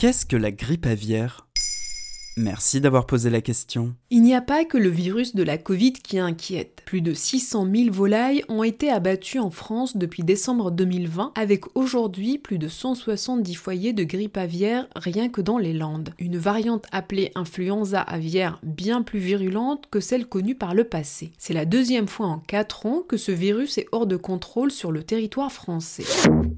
Qu'est-ce que la grippe aviaire? Merci d'avoir posé la question. Il n'y a pas que le virus de la Covid qui inquiète. Plus de 600 000 volailles ont été abattues en France depuis décembre 2020, avec aujourd'hui plus de 170 foyers de grippe aviaire rien que dans les Landes. Une variante appelée influenza aviaire bien plus virulente que celle connue par le passé. C'est la deuxième fois en 4 ans que ce virus est hors de contrôle sur le territoire français.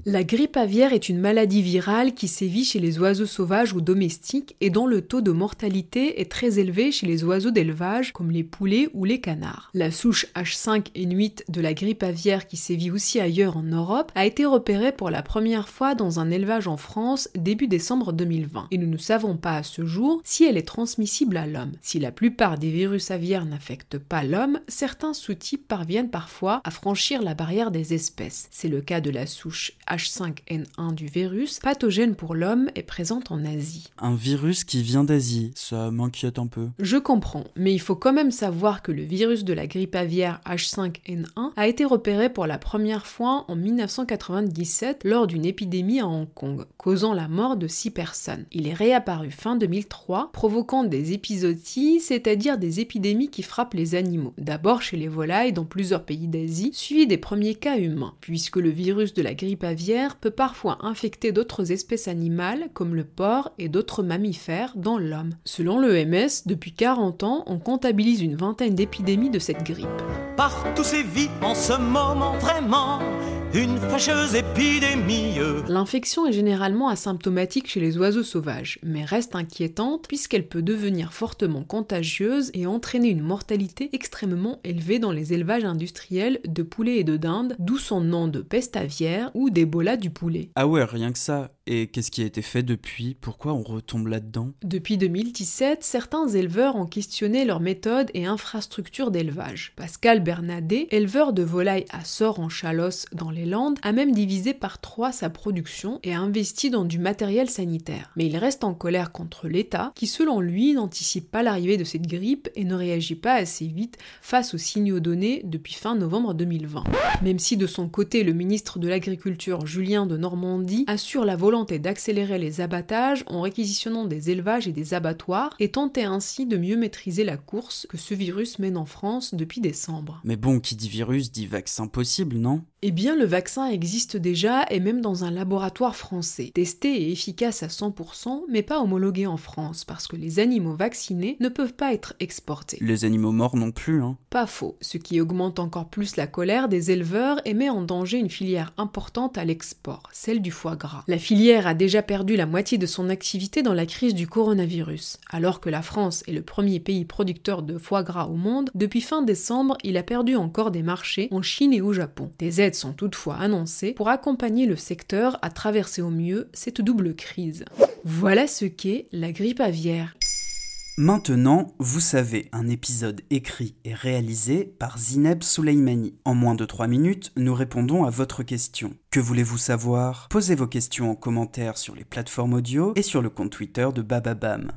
La grippe aviaire est une maladie virale qui sévit chez les oiseaux sauvages ou domestiques et dont le taux de mortalité est très élevée chez les oiseaux d'élevage comme les poulets ou les canards. La souche H5N8 de la grippe aviaire qui sévit aussi ailleurs en Europe a été repérée pour la première fois dans un élevage en France début décembre 2020 et nous ne savons pas à ce jour si elle est transmissible à l'homme. Si la plupart des virus aviaires n'affectent pas l'homme, certains sous-types parviennent parfois à franchir la barrière des espèces. C'est le cas de la souche H5N1 du virus, pathogène pour l'homme et présente en Asie. Un virus qui vient d'Asie, ça m'inquiète un peu. Je comprends, mais il faut quand même savoir que le virus de la grippe aviaire H5N1 a été repéré pour la première fois en 1997 lors d'une épidémie à Hong Kong, causant la mort de 6 personnes. Il est réapparu fin 2003, provoquant des épisodies, c'est-à-dire des épidémies qui frappent les animaux, d'abord chez les volailles dans plusieurs pays d'Asie, suivi des premiers cas humains, puisque le virus de la grippe aviaire peut parfois infecter d'autres espèces animales comme le porc et d'autres mammifères dans l'homme. Selon l'EMS, depuis 40 ans, on comptabilise une vingtaine d'épidémies de cette grippe. Partout sévit en ce moment vraiment une fâcheuse épidémie. L'infection est généralement asymptomatique chez les oiseaux sauvages, mais reste inquiétante puisqu'elle peut devenir fortement contagieuse et entraîner une mortalité extrêmement élevée dans les élevages industriels de poulets et de dindes, d'où son nom de peste aviaire ou d'Ebola du poulet. Ah ouais, rien que ça. Et qu'est-ce qui a été fait depuis? Pourquoi on retombe là-dedans? Depuis 2017, certains éleveurs ont questionné leurs méthodes et infrastructures d'élevage. Pascal Bernadet, éleveur de volailles à Sort en Chalosse dans les Landes, a même divisé par trois sa production et a investi dans du matériel sanitaire. Mais il reste en colère contre l'État, qui selon lui n'anticipe pas l'arrivée de cette grippe et ne réagit pas assez vite face aux signaux donnés depuis fin novembre 2020. Même si de son côté le ministre de l'Agriculture Julien de Normandie assure la volonté d'accélérer les abattages en réquisitionnant des élevages et des abattoirs et tenter ainsi de mieux maîtriser la course que ce virus mène en France depuis décembre. Mais bon, qui dit virus dit vaccin possible, non? Eh bien, le vaccin existe déjà et même dans un laboratoire français, testé et efficace à 100%, mais pas homologué en France, parce que les animaux vaccinés ne peuvent pas être exportés. Les animaux morts non plus, hein Pas faux, ce qui augmente encore plus la colère des éleveurs et met en danger une filière importante à l'export, celle du foie gras. La filière a déjà perdu la moitié de son activité dans la crise du coronavirus. Alors que la France est le premier pays producteur de foie gras au monde, depuis fin décembre, il a perdu encore des marchés en Chine et au Japon. Des aides sont toutefois annoncées pour accompagner le secteur à traverser au mieux cette double crise. Voilà ce qu'est la grippe aviaire. Maintenant, vous savez, un épisode écrit et réalisé par Zineb Souleimani. En moins de 3 minutes, nous répondons à votre question. Que voulez-vous savoir? Posez vos questions en commentaire sur les plateformes audio et sur le compte Twitter de Bababam.